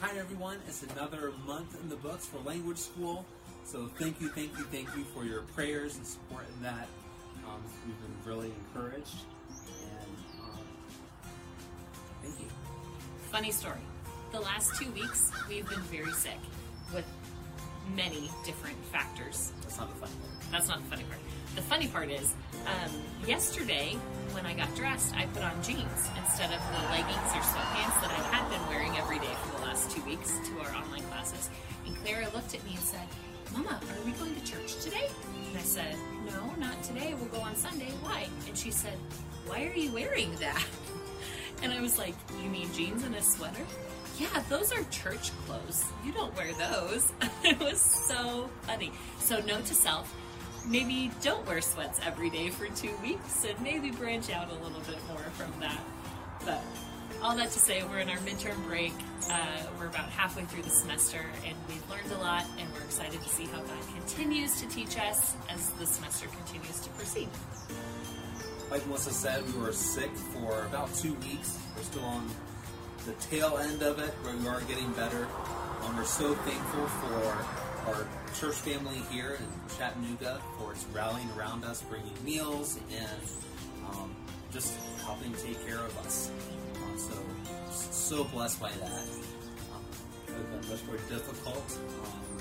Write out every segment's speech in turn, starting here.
Hi everyone, it's another month in the books for language school. So thank you, thank you, thank you for your prayers and support in that. Um, we've been really encouraged, and um, thank you. Funny story. The last two weeks, we've been very sick with many different factors. That's not the fun part. That's not the funny part. The funny part is, um, yesterday when I got dressed, I put on jeans instead of the leggings or sweatpants that I had been wearing every day last two weeks to our online classes. And Clara looked at me and said, Mama, are we going to church today? And I said, No, not today. We'll go on Sunday. Why? And she said, Why are you wearing that? And I was like, You mean jeans and a sweater? Yeah, those are church clothes. You don't wear those. it was so funny. So, note to self maybe don't wear sweats every day for two weeks and maybe branch out a little bit more from that. But all that to say, we're in our midterm break. Uh, we're about halfway through the semester and we've learned a lot and we're excited to see how God continues to teach us as the semester continues to proceed. Like Melissa said, we were sick for about two weeks. We're still on the tail end of it, but we are getting better. Um, we're so thankful for our church family here in Chattanooga for its rallying around us, bringing meals and um, just helping take care of us. So, so blessed by that. Um, it would have been much more difficult um,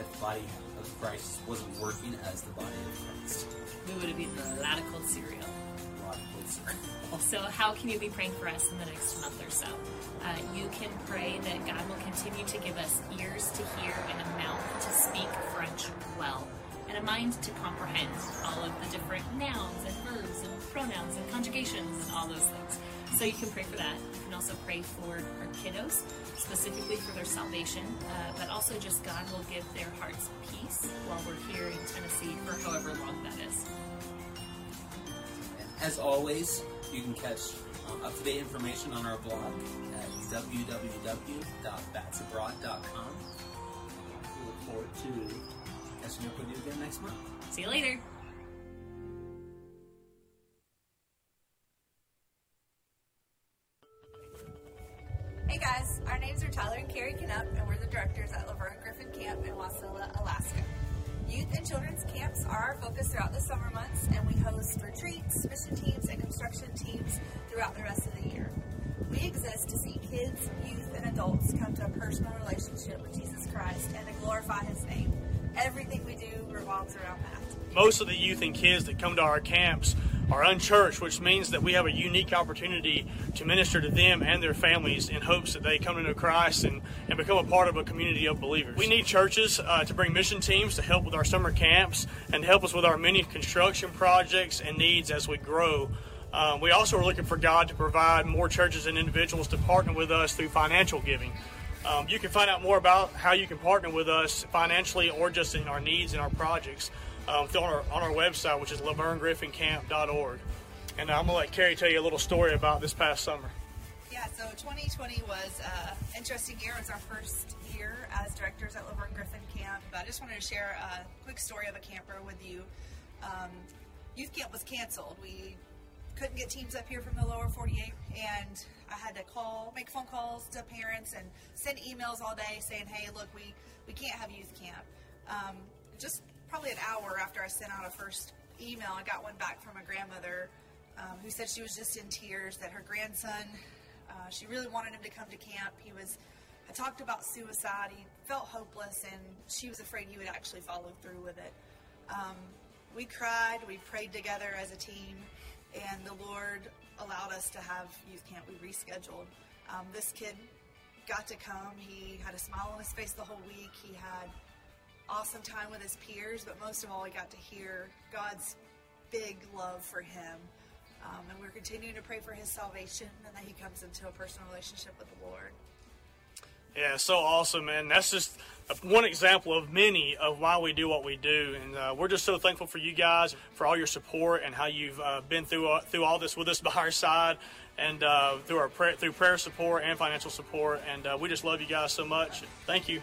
if the body of Christ wasn't working as the body of Christ. We would have eaten a lot of cold cereal. A lot of good cereal. So, how can you be praying for us in the next month or so? Uh, you can pray that God will continue to give us ears to hear and a mouth to speak French well, and a mind to comprehend all of the different nouns and verbs and pronouns and conjugations and all those things. So, you can pray for that. You can also pray for our kiddos, specifically for their salvation, uh, but also just God will give their hearts peace while we're here in Tennessee for however long that is. As always, you can catch um, up-to-date information on our blog at www.batsabroad.com. We look forward to catching up with you again next month. See you later. Are our focus throughout the summer months, and we host retreats, mission teams, and construction teams throughout the rest of the year. We exist to see kids, youth, and adults come to a personal relationship with Jesus Christ and to glorify His name. Everything we do revolves around that. most of the youth and kids that come to our camps are unchurched, which means that we have a unique opportunity to minister to them and their families in hopes that they come to know Christ and, and become a part of a community of believers. We need churches uh, to bring mission teams to help with our summer camps and help us with our many construction projects and needs as we grow. Um, we also are looking for God to provide more churches and individuals to partner with us through financial giving. Um, you can find out more about how you can partner with us financially or just in our needs and our projects um, on, our, on our website, which is lavernegriffincamp.org. And I'm going to let Carrie tell you a little story about this past summer. Yeah, so 2020 was an interesting year. It was our first year as directors at Laverne Griffin Camp. But I just wanted to share a quick story of a camper with you. Um, youth camp was canceled. We couldn't get teams up here from the lower 48, and I had to call, make phone calls to parents, and send emails all day saying, "Hey, look, we we can't have youth camp." Um, just probably an hour after I sent out a first email, I got one back from a grandmother um, who said she was just in tears that her grandson, uh, she really wanted him to come to camp. He was, I talked about suicide. He felt hopeless, and she was afraid he would actually follow through with it. Um, we cried, we prayed together as a team, and the Lord allowed us to have youth camp. We rescheduled. Um, this kid got to come. He had a smile on his face the whole week. He had awesome time with his peers, but most of all, he got to hear God's big love for him. Um, and we're continuing to pray for his salvation and that he comes into a personal relationship with the Lord. Yeah, so awesome, man. That's just one example of many of why we do what we do, and uh, we're just so thankful for you guys for all your support and how you've uh, been through uh, through all this with us by our side, and uh, through our prayer, through prayer support and financial support, and uh, we just love you guys so much. Thank you.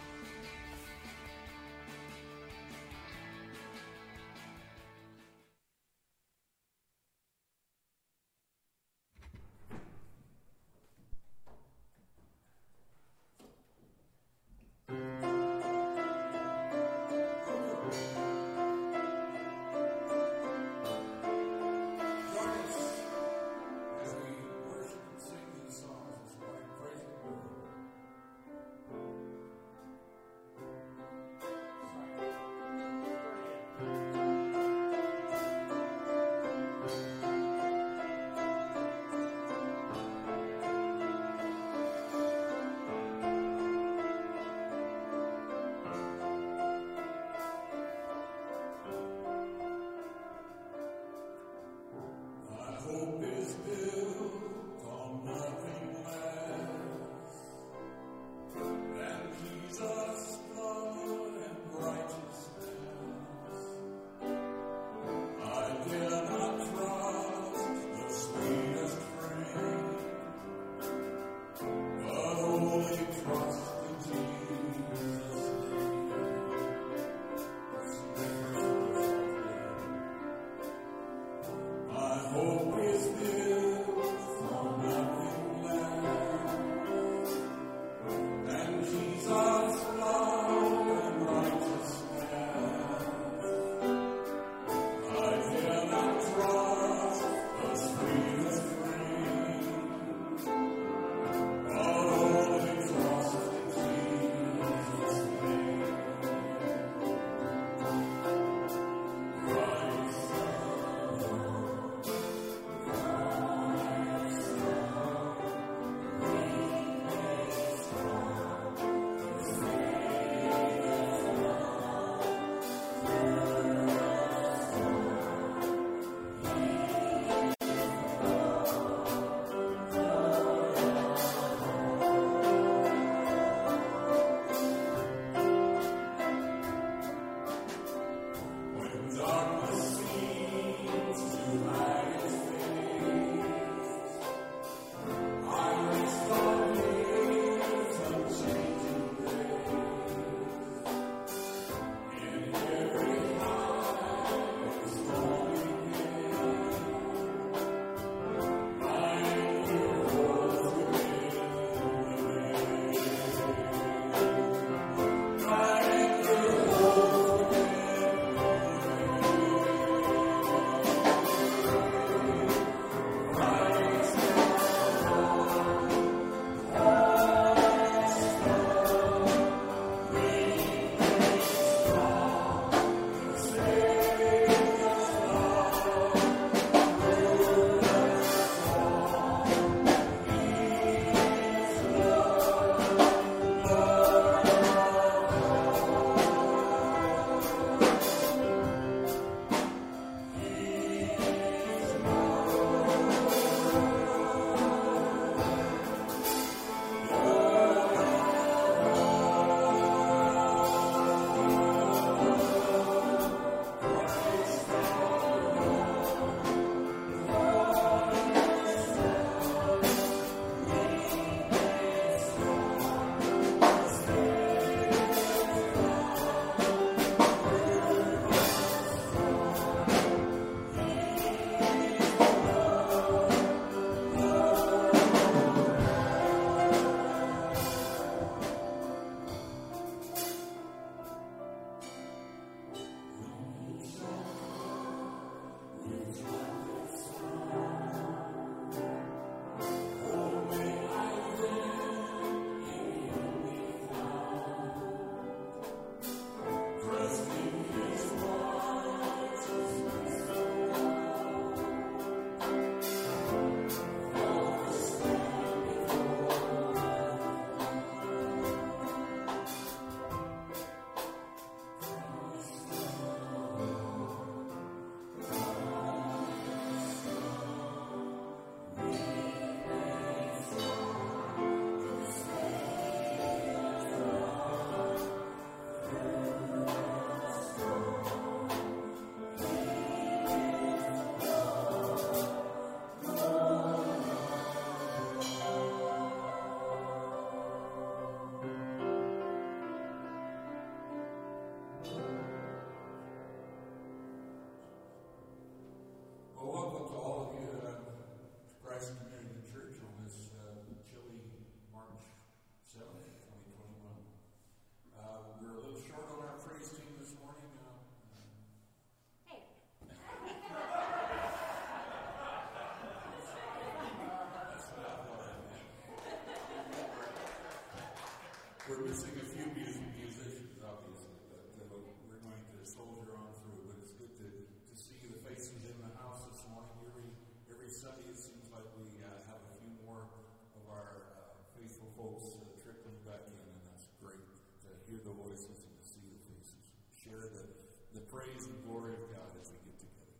Voices and to see the faces. Share the, the praise and glory of God as we get together.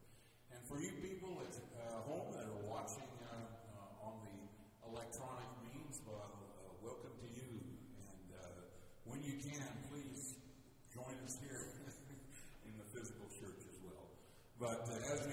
And for you people at uh, home that are watching uh, uh, on the electronic means, well, uh, welcome to you. And uh, when you can, please join us here in the physical church as well. But uh, as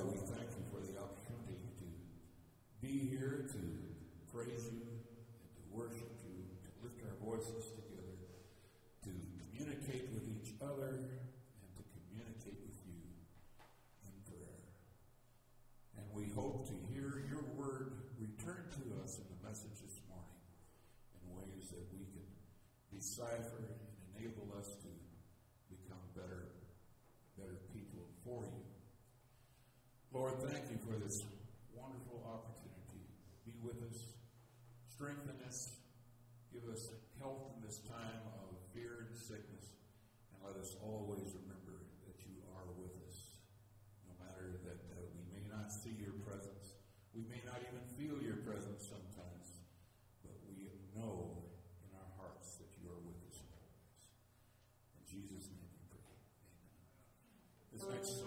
Father, we thank you for the opportunity to be here, to praise you, and to worship you, to lift our voices together, to communicate with each other, and to communicate with you in prayer. And we hope to hear your word returned to us in the message this morning in ways that we can decipher Thanks.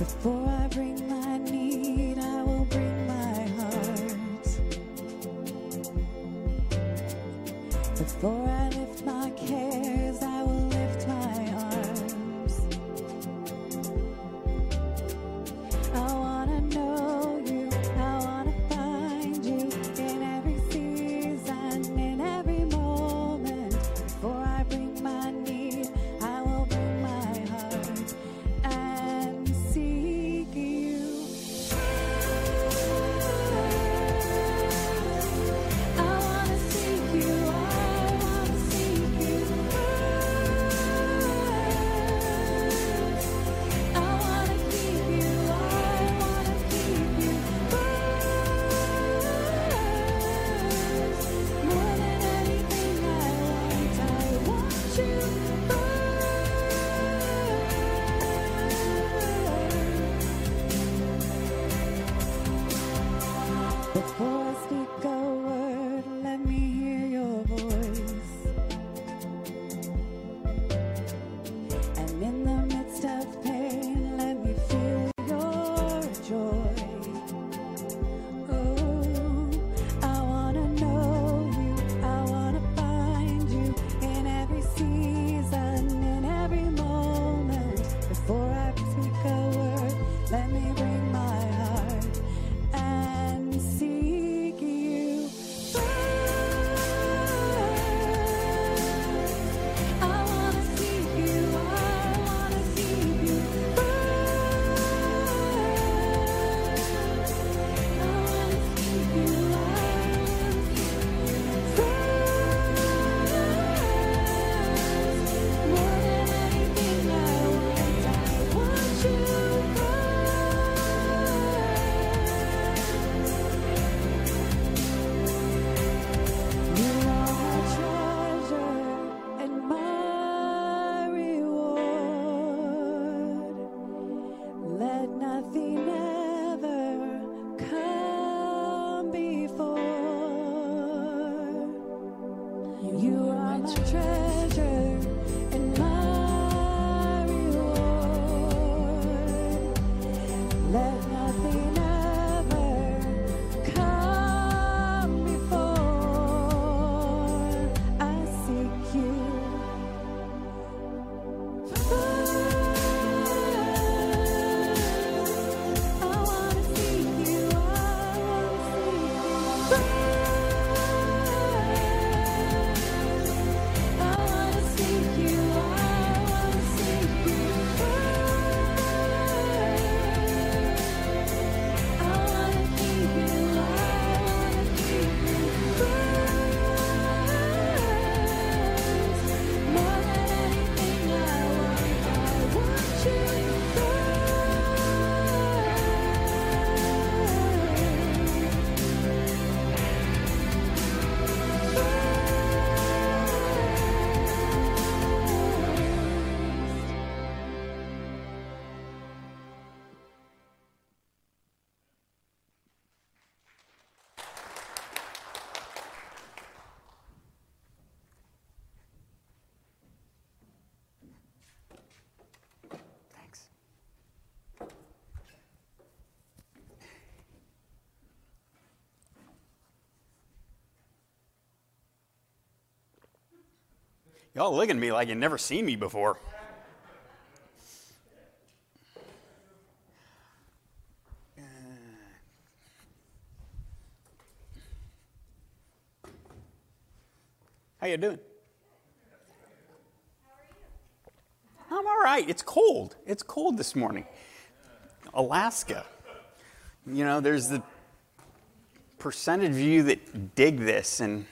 Before I bring my need, I will bring my heart. Before Y'all looking at me like you've never seen me before. How you doing? I'm all right. It's cold. It's cold this morning. Alaska. You know, there's the percentage of you that dig this, and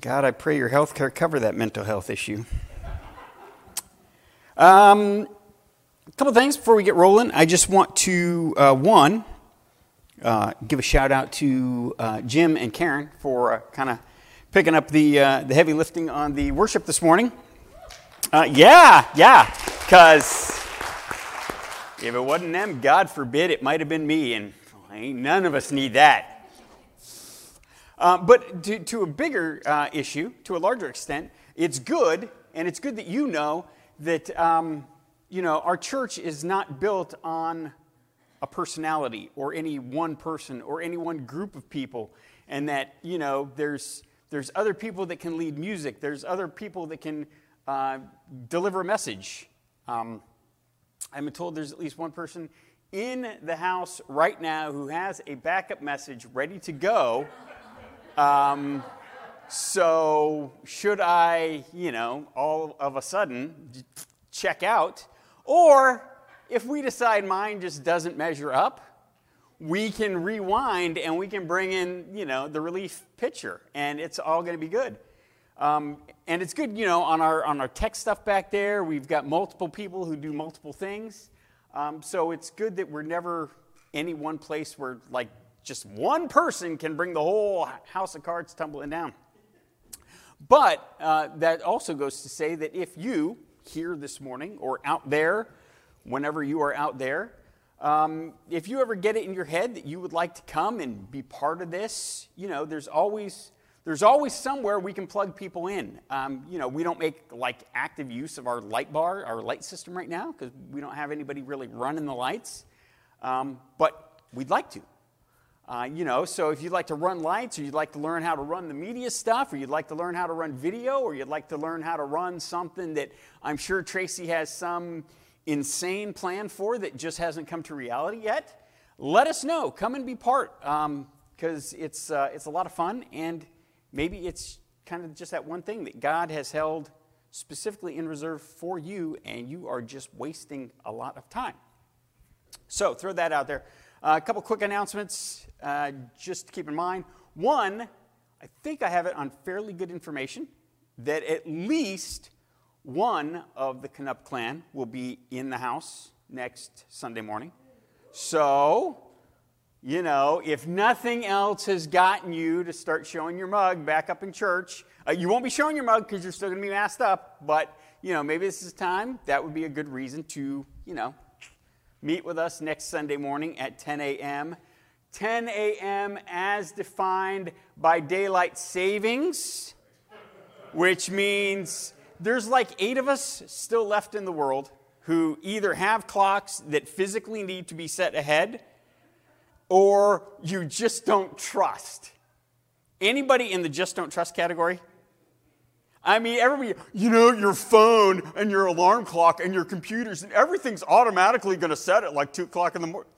God, I pray your health care cover that mental health issue. Um, a couple things before we get rolling. I just want to uh, one uh, give a shout out to uh, Jim and Karen for uh, kind of picking up the uh, the heavy lifting on the worship this morning. Uh, yeah, yeah, because if it wasn't them, God forbid, it might have been me, and ain't none of us need that. Uh, but to, to, a bigger uh, issue, to a larger extent, it's good, and it's good that you know that um, you know our church is not built on a personality or any one person or any one group of people, and that you know there's there's other people that can lead music, there's other people that can uh, deliver a message. Um, been told there's at least one person in the house right now who has a backup message ready to go. Um, so, should I, you know, all of a sudden check out? Or if we decide mine just doesn't measure up, we can rewind and we can bring in, you know, the relief pitcher, and it's all going to be good. Um, and it's good, you know, on our on our tech stuff back there. We've got multiple people who do multiple things, um, so it's good that we're never any one place where like just one person can bring the whole house of cards tumbling down. But uh, that also goes to say that if you here this morning or out there, whenever you are out there, um, if you ever get it in your head that you would like to come and be part of this, you know, there's always there's always somewhere we can plug people in. Um, you know, we don't make like active use of our light bar, our light system right now, because we don't have anybody really running the lights. Um, but we'd like to. Uh, you know, so if you'd like to run lights, or you'd like to learn how to run the media stuff, or you'd like to learn how to run video, or you'd like to learn how to run something that I'm sure Tracy has some insane plan for that just hasn't come to reality yet, let us know. Come and be part, because um, it's uh, it's a lot of fun and Maybe it's kind of just that one thing that God has held specifically in reserve for you, and you are just wasting a lot of time. So, throw that out there. Uh, a couple quick announcements uh, just to keep in mind. One, I think I have it on fairly good information that at least one of the Canup clan will be in the house next Sunday morning. So, you know, if nothing else has gotten you to start showing your mug back up in church, uh, you won't be showing your mug because you're still going to be masked up, but, you know, maybe this is time. That would be a good reason to, you know, meet with us next Sunday morning at 10 a.m. 10 a.m. as defined by daylight savings, which means there's like eight of us still left in the world who either have clocks that physically need to be set ahead or you just don't trust. Anybody in the just don't trust category? I mean, everybody, you know, your phone and your alarm clock and your computers and everything's automatically going to set at like 2 o'clock in the morning.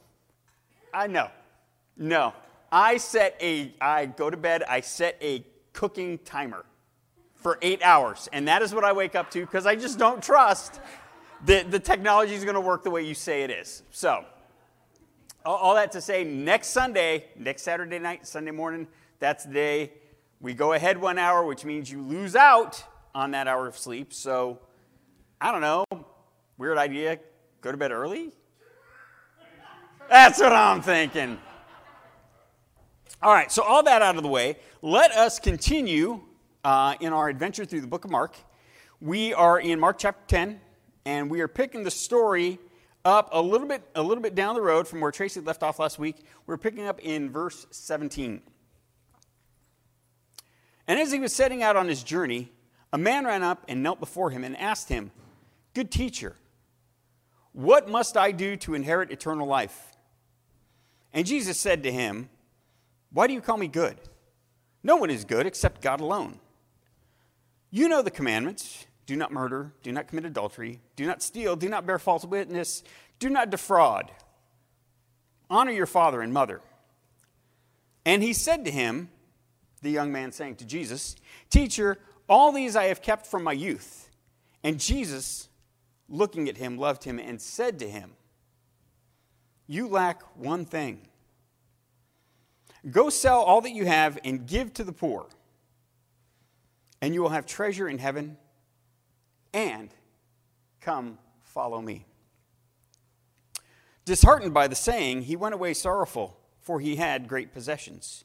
I know. No. I set a, I go to bed, I set a cooking timer for eight hours. And that is what I wake up to because I just don't trust that the technology is going to work the way you say it is. So, all that to say, next Sunday, next Saturday night, Sunday morning, that's the day we go ahead one hour, which means you lose out on that hour of sleep. So, I don't know, weird idea, go to bed early? That's what I'm thinking. All right, so all that out of the way, let us continue uh, in our adventure through the book of Mark. We are in Mark chapter 10, and we are picking the story up a little bit a little bit down the road from where Tracy left off last week. We're picking up in verse 17. And as he was setting out on his journey, a man ran up and knelt before him and asked him, "Good teacher, what must I do to inherit eternal life?" And Jesus said to him, "Why do you call me good? No one is good except God alone. You know the commandments do not murder, do not commit adultery, do not steal, do not bear false witness, do not defraud, honor your father and mother. And he said to him, the young man saying to Jesus, Teacher, all these I have kept from my youth. And Jesus, looking at him, loved him and said to him, You lack one thing. Go sell all that you have and give to the poor, and you will have treasure in heaven. And come, follow me. Disheartened by the saying, he went away sorrowful, for he had great possessions.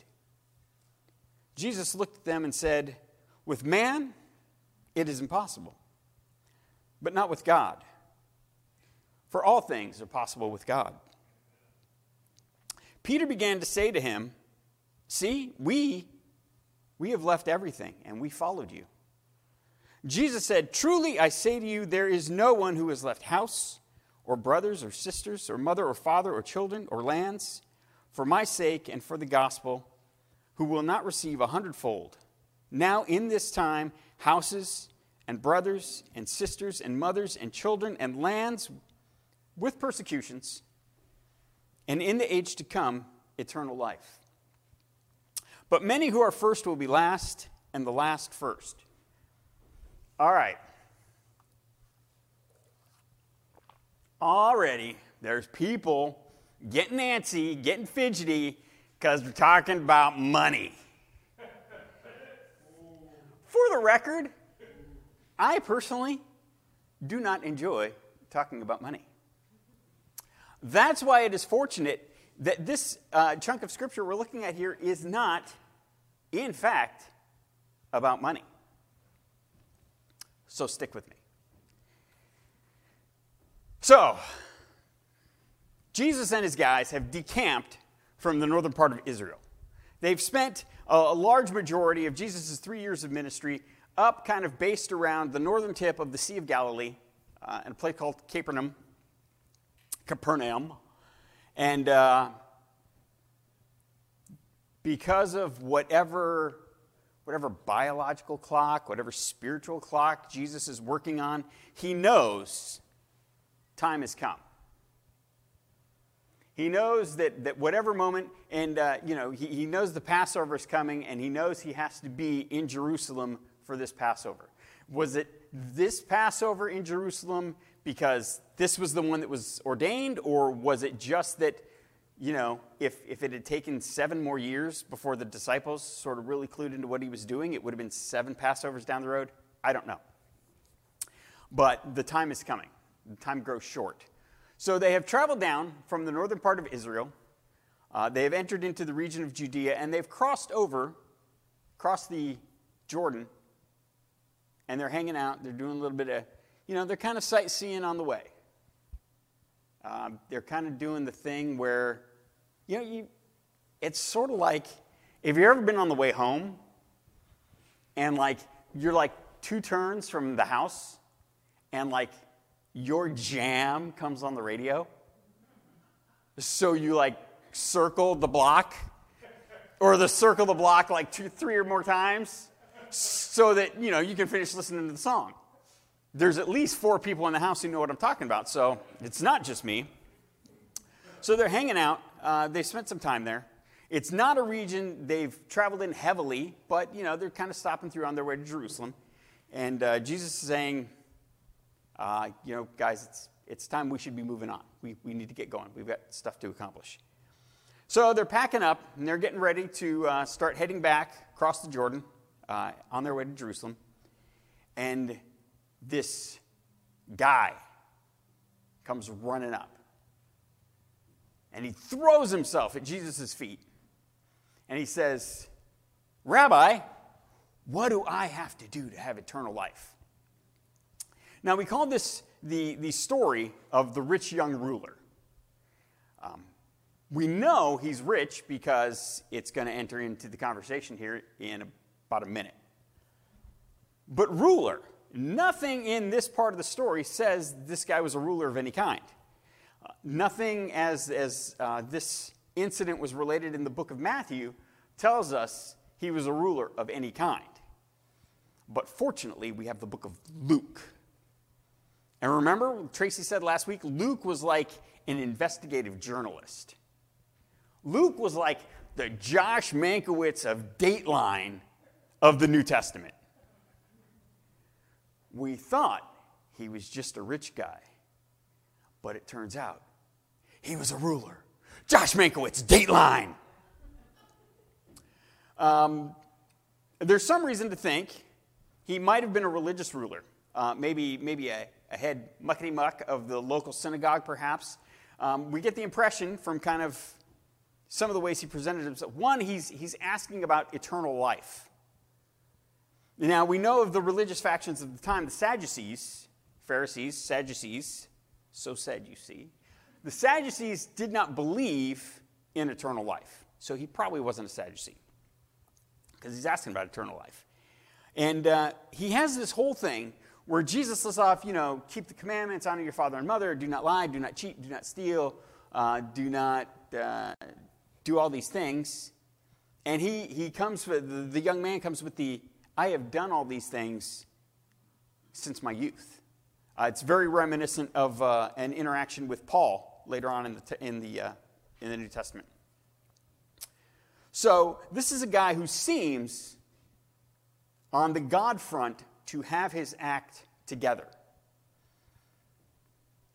Jesus looked at them and said, With man, it is impossible, but not with God. For all things are possible with God. Peter began to say to him, See, we, we have left everything and we followed you. Jesus said, Truly I say to you, there is no one who has left house or brothers or sisters or mother or father or children or lands for my sake and for the gospel who will not receive a hundredfold. Now, in this time, houses and brothers and sisters and mothers and children and lands with persecutions and in the age to come, eternal life. But many who are first will be last, and the last first. All right. Already, there's people getting antsy, getting fidgety, because we're talking about money. For the record, I personally do not enjoy talking about money. That's why it is fortunate that this uh, chunk of scripture we're looking at here is not, in fact, about money. So stick with me. So, Jesus and his guys have decamped from the northern part of Israel. They've spent a, large majority of Jesus' three years of ministry up kind of based around the northern tip of the Sea of Galilee uh, in a place called Capernaum, Capernaum. And uh, because of whatever, whatever biological clock, whatever spiritual clock Jesus is working on, he knows time has come. He knows that, that whatever moment, and uh, you know, he, he knows the Passover is coming, and he knows he has to be in Jerusalem for this Passover. Was it this Passover in Jerusalem because this was the one that was ordained, or was it just that, you know, if, if it had taken seven more years before the disciples sort of really clued into what he was doing, it would have been seven Passovers down the road? I don't know. But the time is coming, the time grows short. So they have traveled down from the northern part of Israel. Uh, they have entered into the region of Judea, and they've crossed over, crossed the Jordan, and they're hanging out. They're doing a little bit of you know, they're kind of sightseeing on the way. Um, they're kind of doing the thing where, you know, you, it's sort of like if you've ever been on the way home and like you're like two turns from the house and like your jam comes on the radio. So you like circle the block or the circle the block like two, three or more times so that, you know, you can finish listening to the song there's at least four people in the house who know what I'm talking about, so it's not just me. So they're hanging out. Uh, they spent some time there. It's not a region they've traveled in heavily, but you know they're kind of stopping through on their way to Jerusalem. And uh, Jesus is saying, uh, you know, guys, it's, it's time we should be moving on. We, we need to get going. We've got stuff to accomplish. So they're packing up and they're getting ready to uh, start heading back across the Jordan uh, on their way to Jerusalem. And this guy comes running up. And he throws himself at Jesus' feet. And he says, Rabbi, What do I have to do to have eternal life? Now, we call this the, the story of the rich young ruler. Um, we know he's rich because it's going to enter into the conversation here in about a minute. But ruler, nothing in this part of the story says this guy was a ruler of any kind. Uh, nothing as, as uh, this incident was related in the book of Matthew tells us he was a ruler of any kind. But fortunately, we have the book of Luke. And remember, Tracy said last week, Luke was like an investigative journalist. Luke was like the Josh Mankiewicz of Dateline of the New Testament. We thought he was just a rich guy, but it turns out he was a ruler. Josh Mankiewicz, Dateline. Um, there's some reason to think he might have been a religious ruler, uh, maybe, maybe a, a head muckety muck of the local synagogue, perhaps. Um, we get the impression from kind of some of the ways he presented himself. One, he's, he's asking about eternal life. Now, we know of the religious factions of the time the Sadducees, Pharisees, Sadducees, so said, you see. The Sadducees did not believe in eternal life. So he probably wasn't a Sadducee because he's asking about eternal life. And uh, he has this whole thing where Jesus lists off, you know, keep the commandments, honor your father and mother, do not lie, do not cheat, do not steal, uh, do not uh, do all these things. And he, he comes with, the, young man comes with the I have done all these things since my youth. Uh, it's very reminiscent of uh, an interaction with Paul later on in the, in, the, uh, in the New Testament. So, this is a guy who seems, on the God front, to have his act together.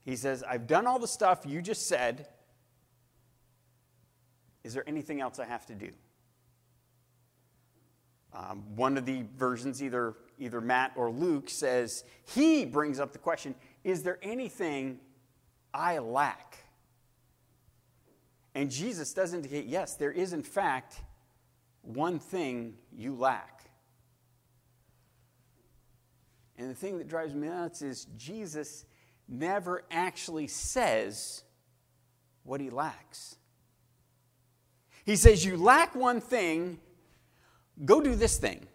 He says, I've done all the stuff you just said. Is there anything else I have to do? Um, one of the versions, either, either Matt or Luke, says he brings up the question Is there anything I lack? And Jesus does indicate yes, there is, in fact, one thing you lack. And the thing that drives me nuts is Jesus never actually says what he lacks. He says, You lack one thing, Go do this thing.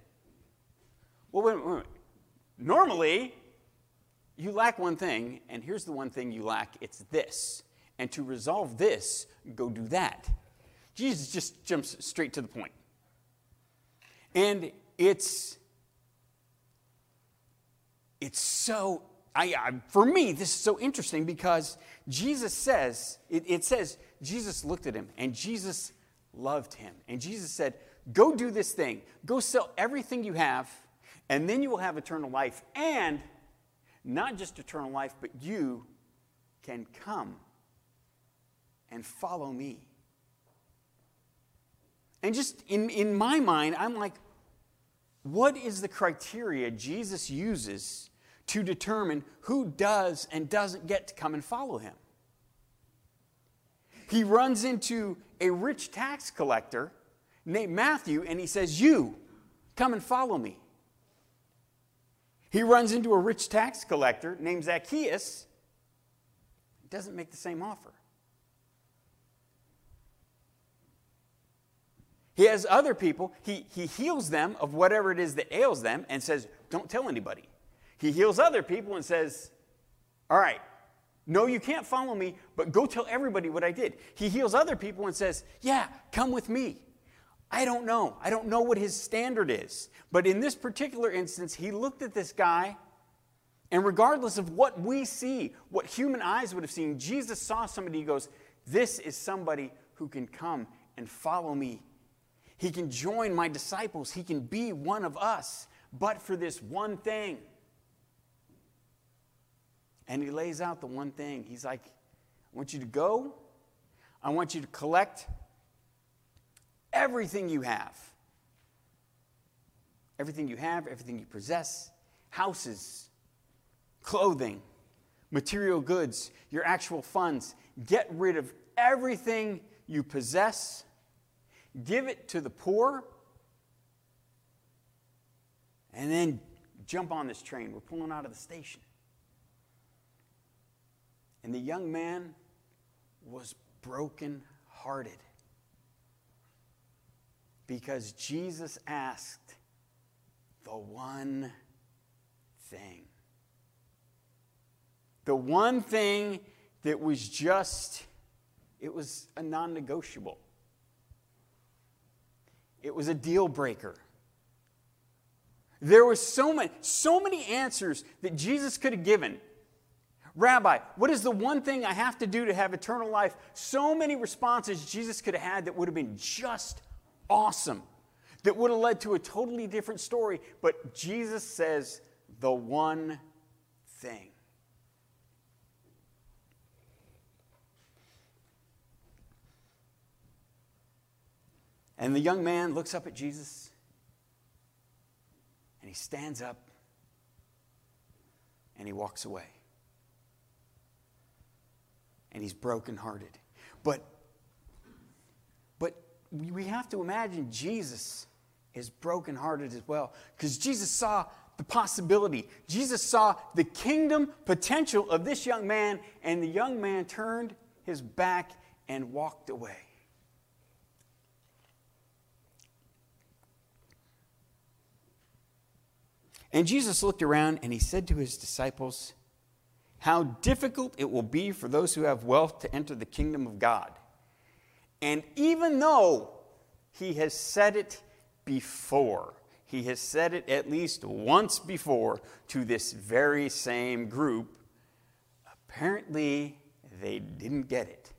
Well, wait, wait, wait. normally, you lack one thing, and here's the one thing you lack it's this. And to resolve this, go do that. Jesus just jumps straight to the point. And it's it's so I, I, for me this is so interesting because jesus says it, it says jesus looked at him and jesus loved him and jesus said Go do this thing. Go sell everything you have, and then you will have eternal life. And not just eternal life, but you can come and follow me. And just in, in my mind, I'm like, what is the criteria Jesus uses to determine who does and doesn't get to come and follow him? He runs into a rich tax collector named Matthew, and he says, You, come and follow me. He runs into a rich tax collector named Zacchaeus. Doesn't make the same offer. He has other people, he, he heals them of whatever it is that ails them and says, Don't tell anybody. He heals other people and says, All right, no, you can't follow me, but go tell everybody what I did. He heals other people and says, Yeah, come with me. I don't know. I don't know what his standard is. But in this particular instance, he looked at this guy, and regardless of what we see, what human eyes would have seen, Jesus saw somebody He goes, This is somebody who can come and follow me. He can join my disciples. He can be one of us, but for this one thing. And he lays out the one thing. He's like, I want you to go. I want you to collect everything you have. Everything you have, everything you possess, houses, clothing, material goods, your actual funds. Get rid of everything you possess, give it to the poor, and then jump on this train. We're pulling out of the station. And the young man was broken hearted because Jesus asked the one thing. The one thing that was just, it was a non negotiable. It was a deal breaker. There were so many, so many answers that Jesus could have given. Rabbi, what is the one thing I have to do to have eternal life? So many responses Jesus could have had that would have been just awesome, that would have led to a totally different story. But Jesus says the one thing. And the young man looks up at Jesus and he stands up and he walks away. And he's brokenhearted. But but we have to imagine Jesus is brokenhearted as well because Jesus saw the possibility. Jesus saw the kingdom potential of this young man, and the young man turned his back and walked away. And Jesus looked around and he said to his disciples, How difficult it will be for those who have wealth to enter the kingdom of God. And even though he has said it before, he has said it at least once before to this very same group, apparently they didn't get it.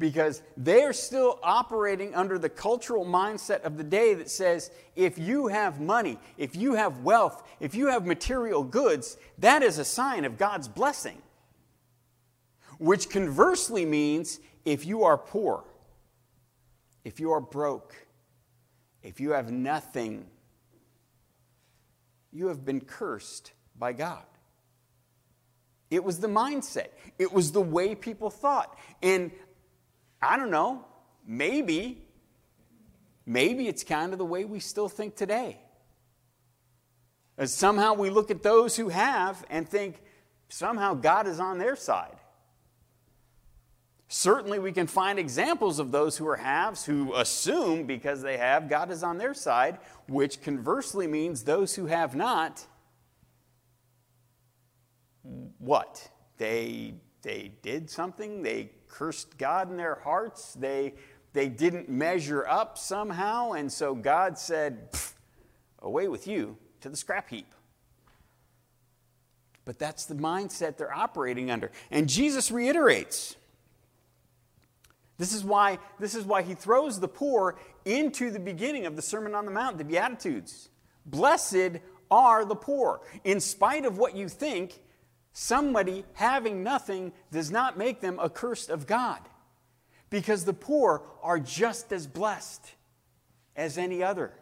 Because they're still operating under the cultural mindset of the day that says if you have money, if you have wealth, if you have material goods, that is a sign of God's blessing. Which conversely means if you are poor, if you are broke, if you have nothing, you have been cursed by God. It was the mindset. It was the way people thought. And I don't know, maybe, maybe it's kind of the way we still think today. As somehow we look at those who have and think somehow God is on their side. Certainly, we can find examples of those who are haves who assume because they have, God is on their side, which conversely means those who have not, what? They, they did something, they cursed God in their hearts. They, they didn't measure up somehow, and so God said, Away with you to the scrap heap. But that's the mindset they're operating under. And Jesus reiterates. This is why, this is why he throws the poor into the beginning of the Sermon on the Mount, the Beatitudes. Blessed are the poor. In spite of what you think, Somebody having nothing does not make them accursed of God because the poor are just as blessed as any other.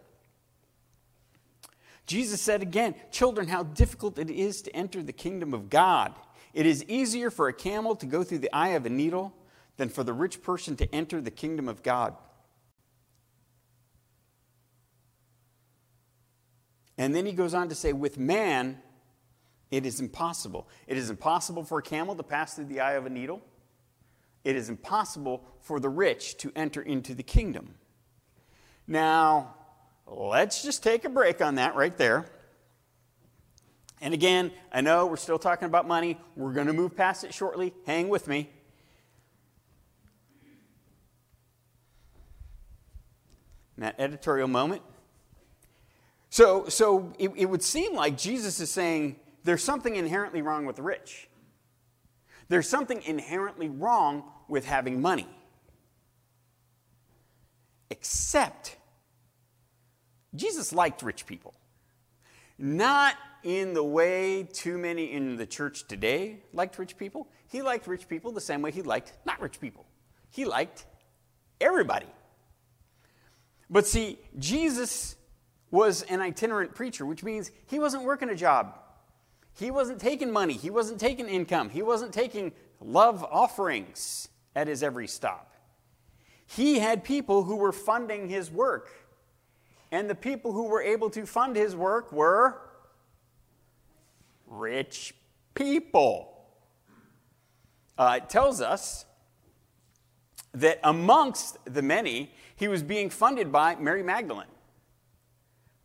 Jesus said again, Children, how difficult it is to enter the kingdom of God. It is easier for a camel to go through the eye of a needle than for the rich person to enter the kingdom of God. And then he goes on to say, With man, it is impossible. It is impossible for a camel to pass through the eye of a needle. It is impossible for the rich to enter into the kingdom. Now, let's just take a break on that right there. And again, I know we're still talking about money. We're going to move past it shortly. Hang with me. In that editorial moment. So, so it, it would seem like Jesus is saying, there's something inherently wrong with the rich. There's something inherently wrong with having money. Except, Jesus liked rich people. Not in the way too many in the church today liked rich people. He liked rich people the same way he liked not rich people. He liked everybody. But see, Jesus was an itinerant preacher, which means he wasn't working a job. He wasn't taking money, he wasn't taking income, he wasn't taking love offerings at his every stop. He had people who were funding his work. And the people who were able to fund his work were rich people. Uh, it tells us that amongst the many, he was being funded by Mary Magdalene.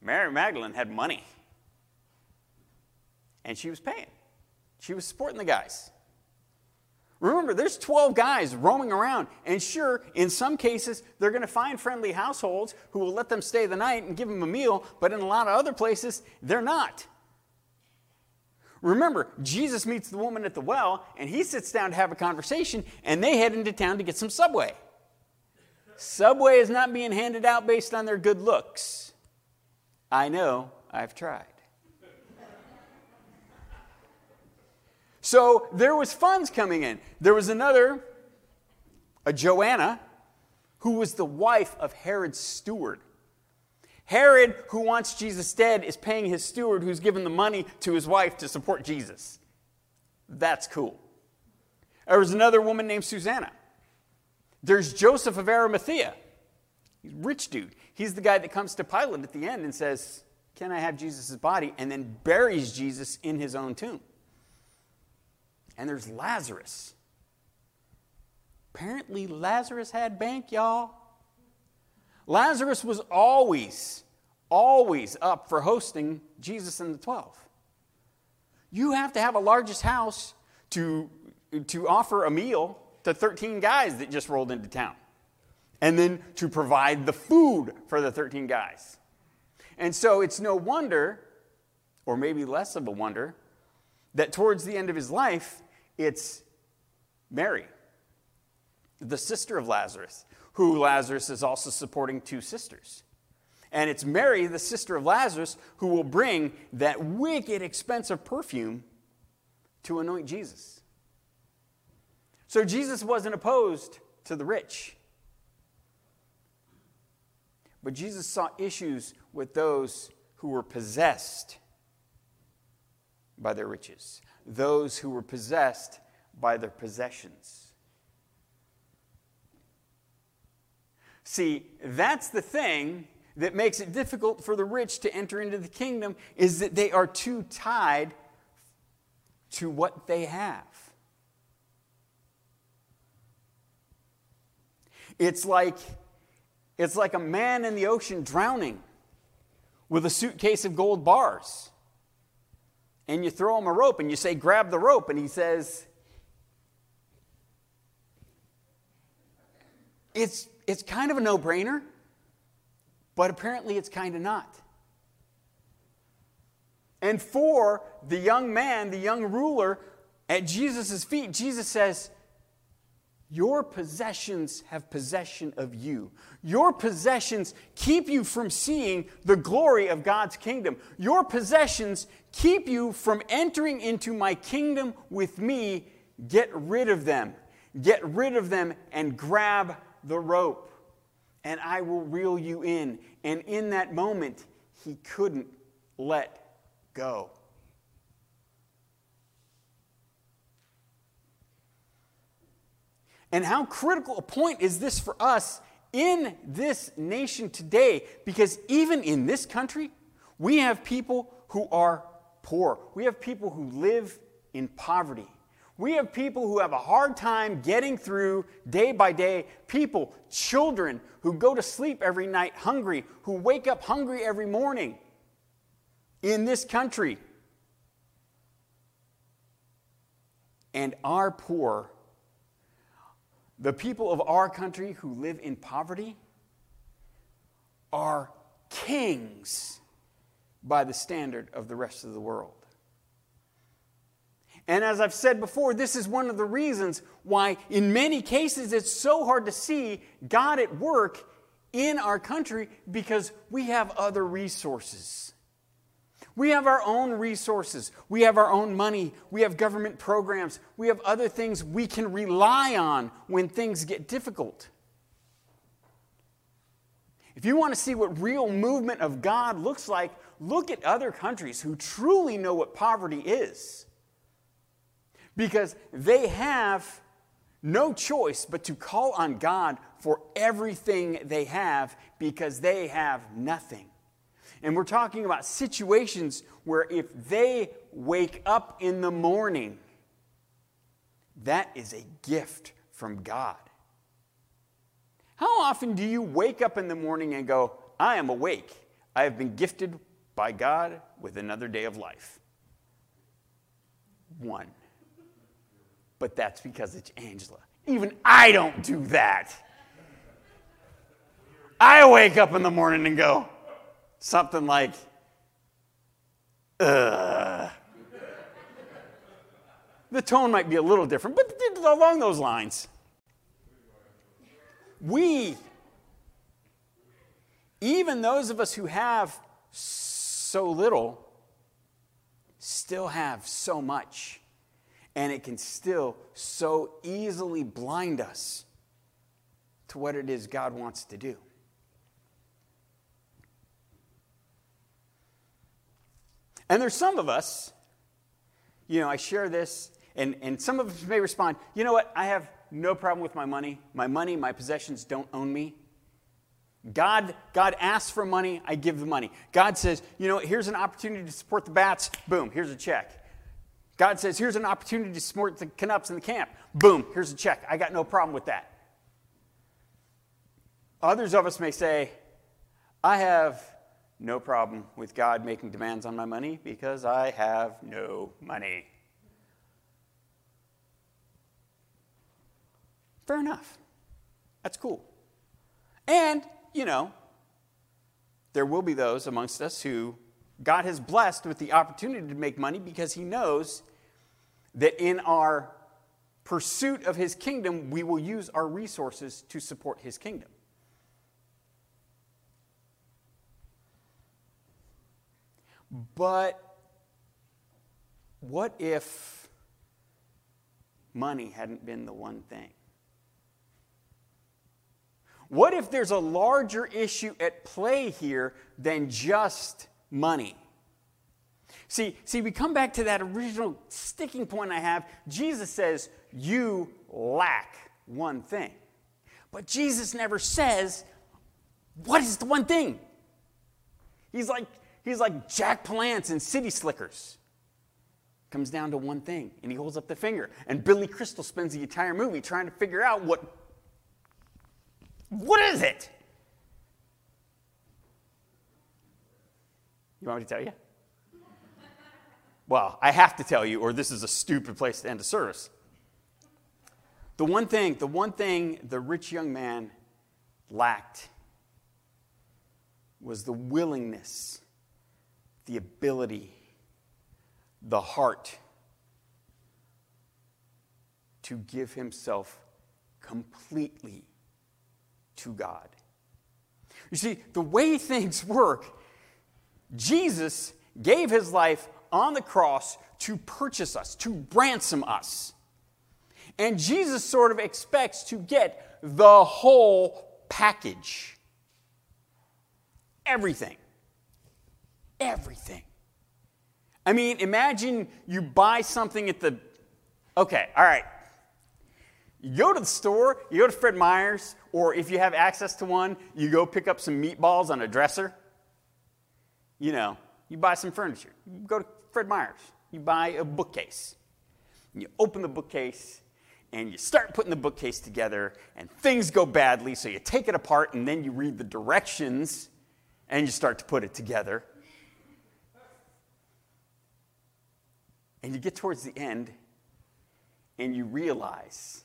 Mary Magdalene had money, and she was paying. She was supporting the guys. Remember, there's 12 guys roaming around, and sure, in some cases, they're going to find friendly households who will let them stay the night and give them a meal, but in a lot of other places, they're not. Remember, Jesus meets the woman at the well, and he sits down to have a conversation, and they head into town to get some Subway. Subway is not being handed out based on their good looks. I know, I've tried. So there was funds coming in. There was another, a Joanna, who was the wife of Herod's steward. Herod, who wants Jesus dead, is paying his steward who's given the money to his wife to support Jesus. That's cool. There was another woman named Susanna. There's Joseph of Arimathea. He's rich dude. He's the guy that comes to Pilate at the end and says, Can I have Jesus' body? and then buries Jesus in his own tomb. And there's Lazarus. Apparently, Lazarus had bank, y'all. Lazarus was always, always up for hosting Jesus and the 12. You have to have a largest house to, to offer a meal to 13 guys that just rolled into town. And then to provide the food for the 13 guys. And so it's no wonder, or maybe less of a wonder, that towards the end of his life, it's Mary, the sister of Lazarus, who Lazarus is also supporting two sisters. And it's Mary, the sister of Lazarus, who will bring that wicked expensive perfume to anoint Jesus. So Jesus wasn't opposed to the rich. But Jesus saw issues with those who were possessed by their riches, those who were possessed by their possessions. See, that's the thing that makes it difficult for the rich to enter into the kingdom is that they are too tied to what they have. It's like it's like a man in the ocean drowning with a suitcase of gold bars. And you throw him a rope and you say, Grab the rope. And he says, It's it's kind of a no brainer, but apparently it's kind of not. And for the young man, the young ruler at Jesus' feet, Jesus says, Your possessions have possession of you. Your possessions keep you from seeing the glory of God's kingdom. Your possessions keep you from entering into my kingdom with me. Get rid of them. Get rid of them and grab the rope, and I will reel you in. And in that moment, he couldn't let go. And how critical a point is this for us in this nation today? Because even in this country, we have people who are poor. We have people who live in poverty. We have people who have a hard time getting through day by day. People, children who go to sleep every night hungry, who wake up hungry every morning in this country. And our poor, the people of our country who live in poverty, are kings by the standard of the rest of the world. And as I've said before, this is one of the reasons why, in many cases, it's so hard to see God at work in our country because we have other resources. We have our own resources. We have our own money. We have government programs. We have other things we can rely on when things get difficult. If you want to see what real movement of God looks like, look at other countries who truly know what poverty is because they have no choice but to call on God for everything they have because they have nothing. And we're talking about situations where if they wake up in the morning, that is a gift from God. How often do you wake up in the morning and go, I am awake? I have been gifted by God with another day of life? One. But that's because it's Angela. Even I don't do that. I wake up in the morning and go, something like, ugh. The tone might be a little different, but along those lines. We, even those of us who have so little, still have so much. And it can still so easily blind us to what it is God wants to do. And there's some of us, you know, I share this, and, and some of us may respond, you know what, I have no problem with my money. My money, my possessions don't own me. God, God asks for money, I give the money. God says, you know, here's an opportunity to support the bats, boom, here's a check. God says, here's an opportunity to support the Canucks in the camp, boom, here's a check. I got no problem with that. Others of us may say, I have no problem with God making demands on my money because I have no money. Fair enough. That's cool. And, you know, there will be those amongst us who God has blessed with the opportunity to make money because He knows that in our pursuit of His kingdom, we will use our resources to support His kingdom. But what if money hadn't been the one thing? What if there's a larger issue at play here than just money? See, see, we come back to that original sticking point I have. Jesus says, You lack one thing. But Jesus never says, What is the one thing? He's like, he's like Jack Palance and City Slickers. Comes down to one thing, and he holds up the finger. And Billy Crystal spends the entire movie trying to figure out what what is it? You want me to tell you? Well, I have to tell you, or this is a stupid place to end a service. The one thing, the one thing the rich young man lacked was the willingness, the ability, the heart to give himself completely to God. You see, the way things work, Jesus gave his life on the cross to purchase us, to ransom us. And Jesus sort of expects to get the whole package. Everything. Everything. I mean, imagine you buy something at the. Okay, all right. You go to the store, you go to Fred Meyer's, or if you have access to one, you go pick up some meatballs on a dresser. You know, you buy some furniture. You go to Fred Meyer's, you buy a bookcase. You open the bookcase and you start putting the bookcase together, and things go badly, so you take it apart and then you read the directions and you start to put it together. And you get towards the end and you realize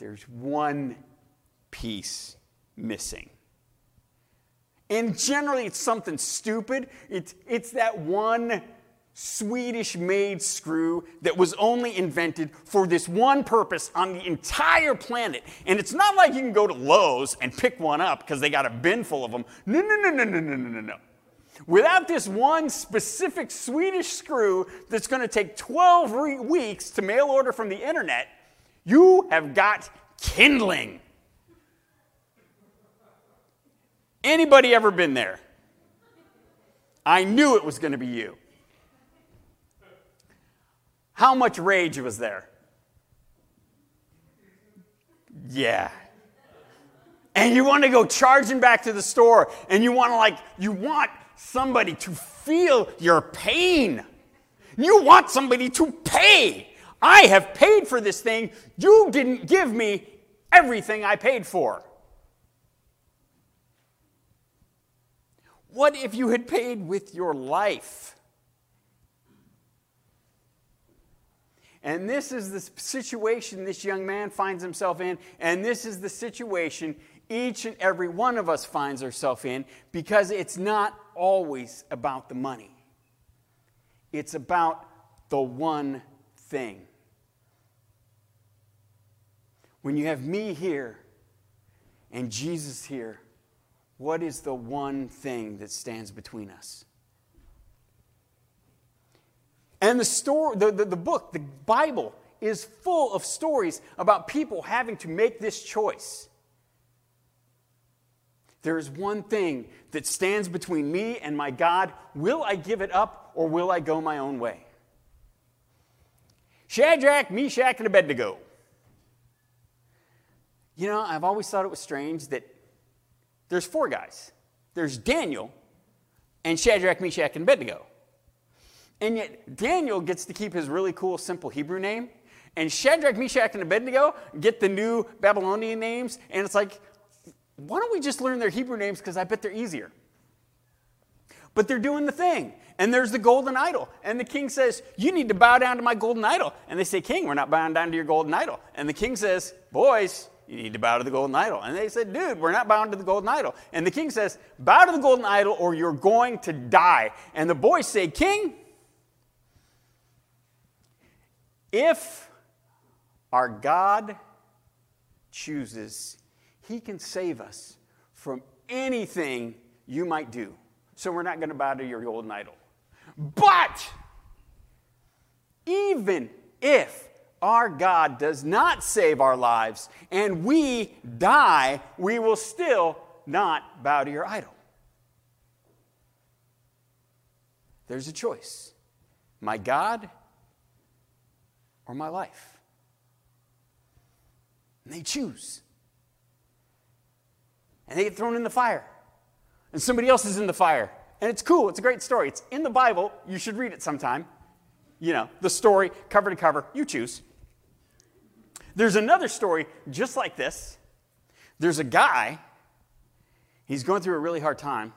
there's one piece missing. And generally, it's something stupid. It's, it's that one Swedish made screw that was only invented for this one purpose on the entire planet. And it's not like you can go to Lowe's and pick one up because they got a bin full of them. No, no, no, no, no, no, no, no. Without this one specific Swedish screw that's going to take 12 re- weeks to mail order from the internet, you have got kindling. Anybody ever been there? I knew it was going to be you. How much rage was there? Yeah. and you want to go charging back to the store and you want to like you want somebody to feel your pain you want somebody to pay i have paid for this thing you didn't give me everything i paid for what if you had paid with your life And this is the situation this young man finds himself in, and this is the situation each and every one of us finds ourselves in because it's not always about the money. It's about the one thing. When you have me here and Jesus here, what is the one thing that stands between us? And the story, the, the, the book, the Bible, is full of stories about people having to make this choice. There is one thing that stands between me and my God. Will I give it up or will I go my own way? Shadrach, Meshach, and Abednego. You know, I've always thought it was strange that there's four guys. There's Daniel and Shadrach, Meshach, and Abednego. And yet Daniel gets to keep his really cool, simple Hebrew name. And Shadrach, Meshach, and Abednego get the new Babylonian names. And it's like, why don't we just learn their Hebrew names? Because I bet they're easier. But they're doing the thing. And there's the golden idol. And the king says, You need to bow down to my golden idol. And they say, King, we're not bowing down to your golden idol. And the king says, Boys, you need to bow to the golden idol. And they said, Dude, we're not bound to the golden idol. And the king says, Bow to the golden idol or you're going to die. And the boys say, King, if our God chooses he can save us from anything you might do. So we're not going to bow to your golden idol. But even if our God does not save our lives and we die, we will still not bow to your idol. There's a choice my God or my life. And they choose and they get thrown in the fire. And somebody else is in the fire. And it's cool. It's a great story. It's in the Bible. You should read it sometime. You know, the story, cover to cover. You choose. There's another story just like this. There's a guy, he's going through a really hard time,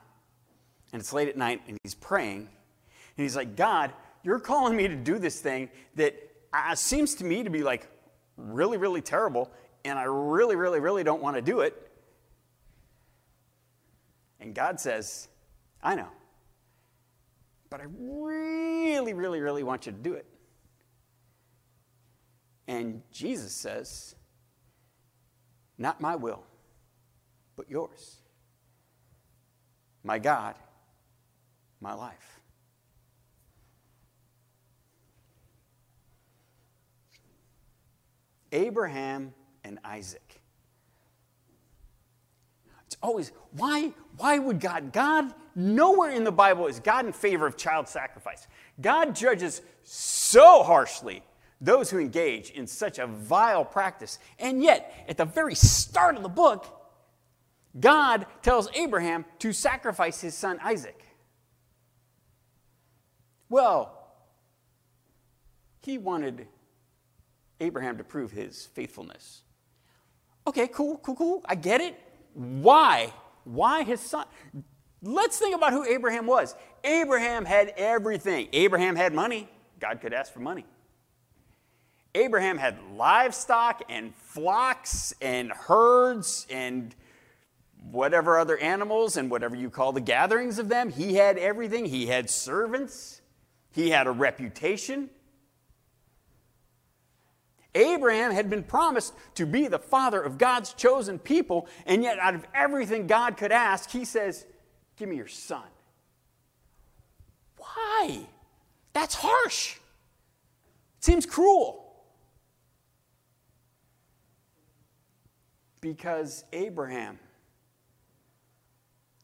and it's late at night, and he's praying. And he's like, God, you're calling me to do this thing that uh, seems to me to be like really, really terrible, and I really, really, really don't want to do it. And God says, I know. But I really, really, really want you to do it. And Jesus says, Not my will, but yours. My God, my life. Abraham and Isaac It's always, why, why would God? God, nowhere in the Bible is God in favor of child sacrifice. God judges so harshly those who engage in such a vile practice. And yet, at the very start of the book, God tells Abraham to sacrifice his son Isaac. Well, he wanted Abraham to prove his faithfulness. Okay, cool, cool, cool. I get it. Why? Why his son? Let's think about who Abraham was. Abraham had everything. Abraham had money. God could ask for money. Abraham had livestock and flocks and herds and whatever other animals and whatever you call the gatherings of them. He had everything. He had servants. He had a reputation. Abraham had been promised to be the father of God's chosen people, and yet, out of everything God could ask, he says, Give me your son. Why? That's harsh. It seems cruel. Because Abraham,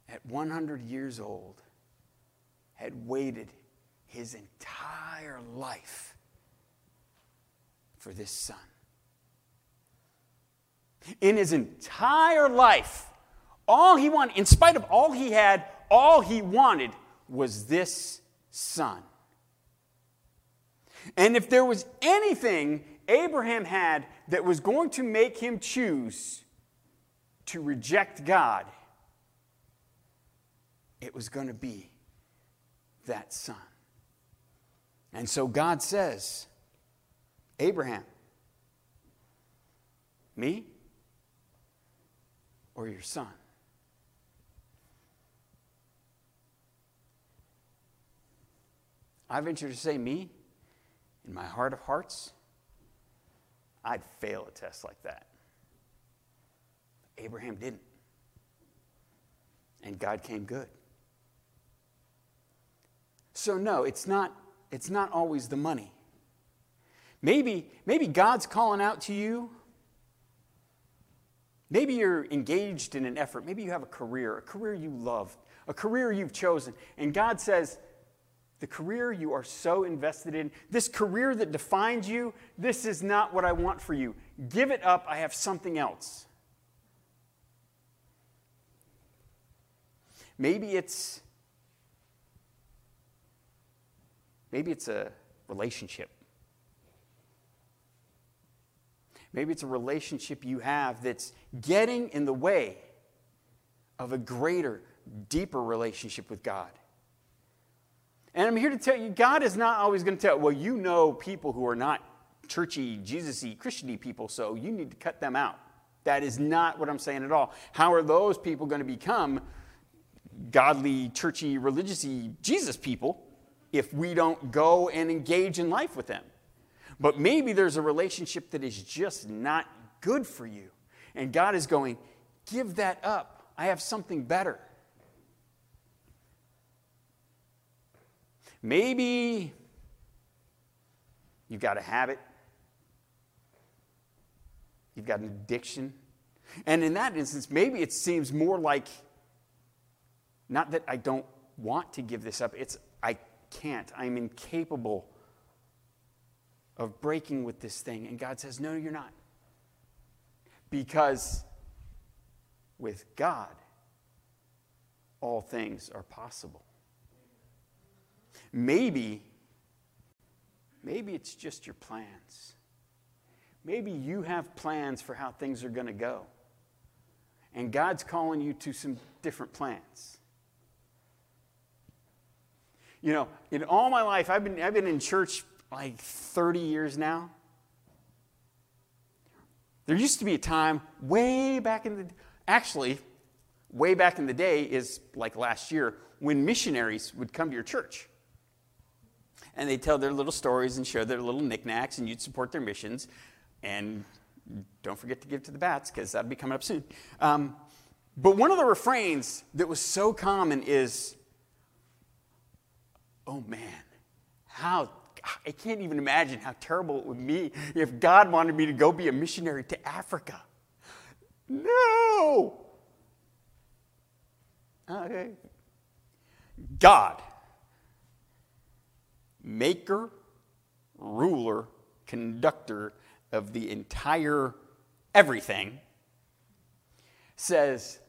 at 100 years old, had waited his entire life for this son. In his entire life, all he wanted, in spite of all he had, all he wanted was this son. And if there was anything Abraham had that was going to make him choose to reject God, it was going to be that son. And so God says, Abraham, me or your son? I venture to say, me, in my heart of hearts, I'd fail a test like that. Abraham didn't. And God came good. So, no, it's not, it's not always the money. Maybe, maybe God's calling out to you. Maybe you're engaged in an effort. Maybe you have a career, a career you love, a career you've chosen. And God says, the career you are so invested in, this career that defines you, this is not what I want for you. Give it up. I have something else. Maybe it's maybe it's a relationship. Maybe it's a relationship you have that's getting in the way of a greater, deeper relationship with God. And I'm here to tell you, God is not always going to tell, well, you know people who are not churchy, Jesus-y, Christian-y people, so you need to cut them out. That is not what I'm saying at all. How are those people going to become godly, churchy, religious-y Jesus people if we don't go and engage in life with them? But maybe there's a relationship that is just not good for you. And God is going, give that up. I have something better. Maybe you've got a habit, you've got an addiction. And in that instance, maybe it seems more like not that I don't want to give this up, it's I can't. I'm incapable of breaking with this thing. And God says, No, you're not. Because with God, all things are possible. Maybe, maybe it's just your plans. Maybe you have plans for how things are going to go. And God's calling you to some different plans. You know, in all my life, I've been, I've been in church like 30 years now. There used to be a time way back in the, actually, way back in the day is like last year, when missionaries would come to your church and they'd tell their little stories and share their little knickknacks, and you'd support their missions. And don't forget to give to the bats, because that'll be coming up soon. Um, but one of the refrains that was so common is, oh man, how I can't even imagine how terrible it would be if God wanted me to go be a missionary to Africa. No! Okay. God maker, ruler, conductor of the entire everything, says,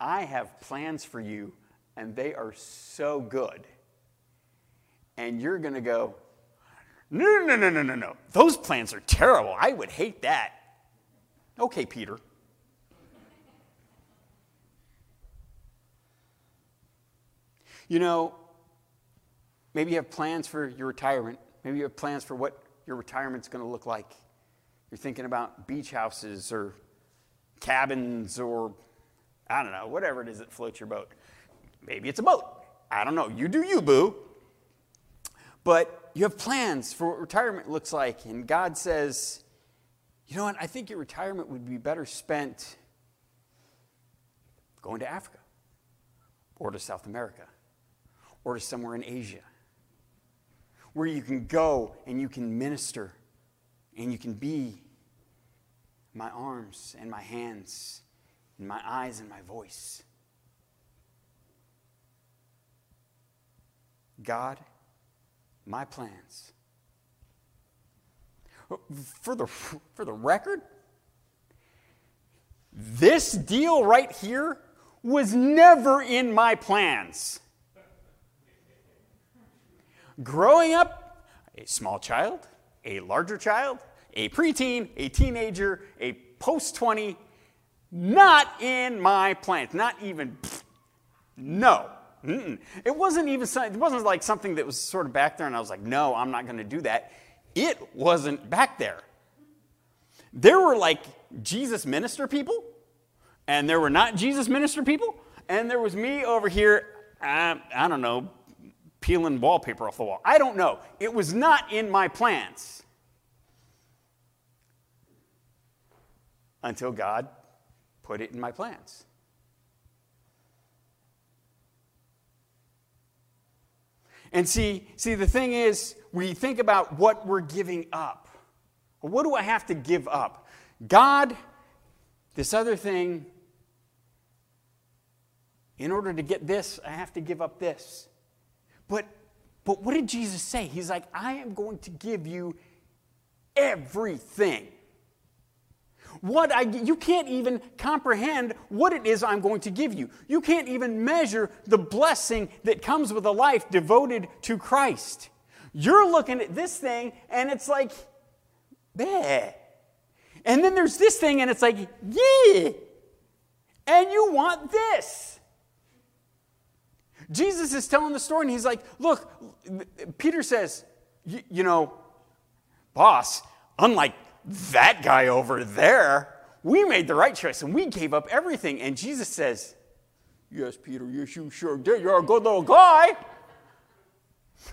I have plans for you, and they are so good. And you're going to go, no, no, no, no, no, no. Those plans are terrible. I would hate that. Okay, Peter. You know, Maybe you have plans for your retirement. Maybe you have plans for what your retirement's going to look like. You're thinking about beach houses or cabins or I don't know, whatever it is that floats your boat. Maybe it's a boat. I don't know. You do you, boo. But you have plans for what retirement looks like, and God says, you know what? I think your retirement would be better spent going to Africa or to South America or to somewhere in Asia where you can go and you can minister and you can be my arms and my hands and my eyes and my voice. God, my plans. For the, for the record, This deal right here was never in my plans. Growing up, a small child, a larger child, a preteen, a teenager, a post 20, not in my plans. Not even, no. Mm-mm. It wasn't even, it wasn't like something that was sort of back there and I was like, no, I'm not going to do that. It wasn't back there. There were like Jesus minister people, and there were not Jesus minister people, and there was me over here, I, I don't know, peeling wallpaper off the wall. I don't know. It was not in my plans. Until God put it in my plans. And see, see, the thing is, we think about what we're giving up. What do I have to give up? God, this other thing, in order to get this, I have to give up this. But, but what did Jesus say? He's like, I am going to give you everything. What I, you can't even comprehend what it is I'm going to give you. You can't even measure the blessing that comes with a life devoted to Christ. You're looking at this thing and it's like, bleh. And then there's this thing and it's like, yeah. And you want this. Jesus is telling the story and he's like, look, Peter says, you know, boss, unlike that guy over there, we made the right choice and we gave up everything. And Jesus says, Yes, Peter, yes, you sure did. You're a good little guy.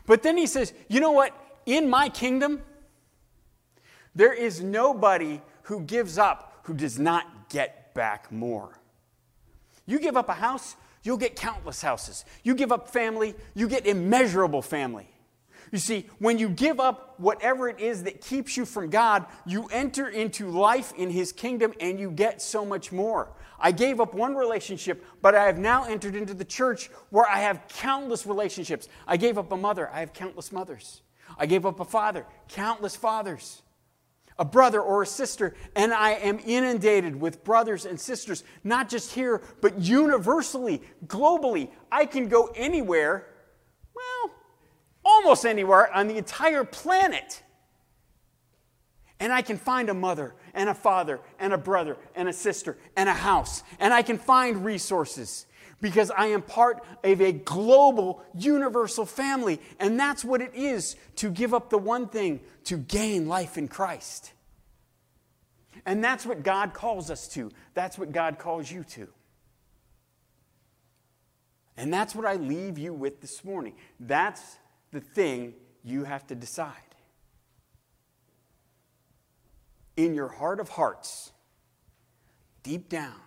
But then he says, You know what? In my kingdom, there is nobody who gives up who does not get back more. You give up a house, you'll get countless houses. You give up family, you get immeasurable family. You see, when you give up whatever it is that keeps you from God, you enter into life in His kingdom and you get so much more. I gave up one relationship, but I have now entered into the church where I have countless relationships. I gave up a mother, I have countless mothers. I gave up a father, countless fathers. A brother or a sister, and I am inundated with brothers and sisters, not just here, but universally, globally. I can go anywhere almost anywhere on the entire planet. And I can find a mother and a father and a brother and a sister and a house. And I can find resources because I am part of a global, universal family. And that's what it is to give up the one thing to gain life in Christ. And that's what God calls us to. That's what God calls you to. And that's what I leave you with this morning. That's the thing you have to decide. In your heart of hearts, deep down,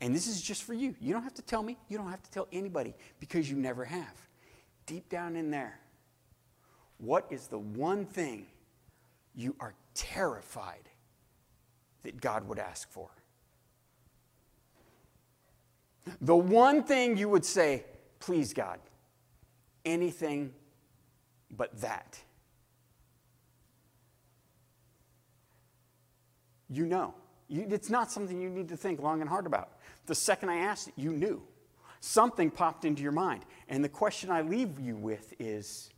and this is just for you. You don't have to tell me, you don't have to tell anybody because you never have. Deep down in there, what is the one thing you are terrified that God would ask for? The one thing you would say, please, God, anything but that. You know. You, it's not something you need to think long and hard about. The second I asked it, you knew. Something popped into your mind. And the question I leave you with is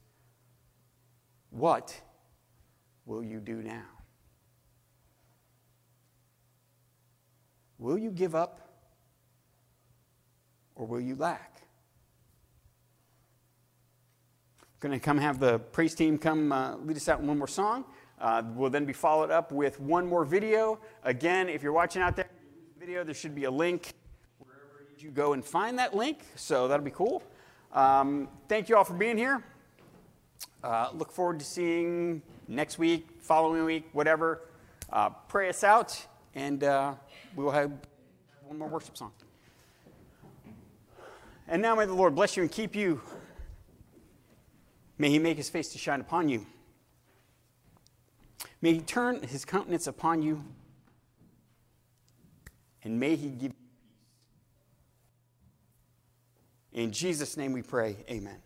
what will you do now? Will you give up or will you lack? Going to come have the praise team come uh, lead us out in one more song. Uh, we'll then be followed up with one more video. Again, if you're watching out there, video, there should be a link wherever you go and find that link. So that'll be cool. Um, thank you all for being here. Uh, look forward to seeing next week, following week, whatever. Uh, pray us out, and uh, we will have one more worship song. And now may the Lord bless you and keep you. May he make his face to shine upon you. May he turn his countenance upon you. And may he give you peace. In Jesus' name we pray, amen.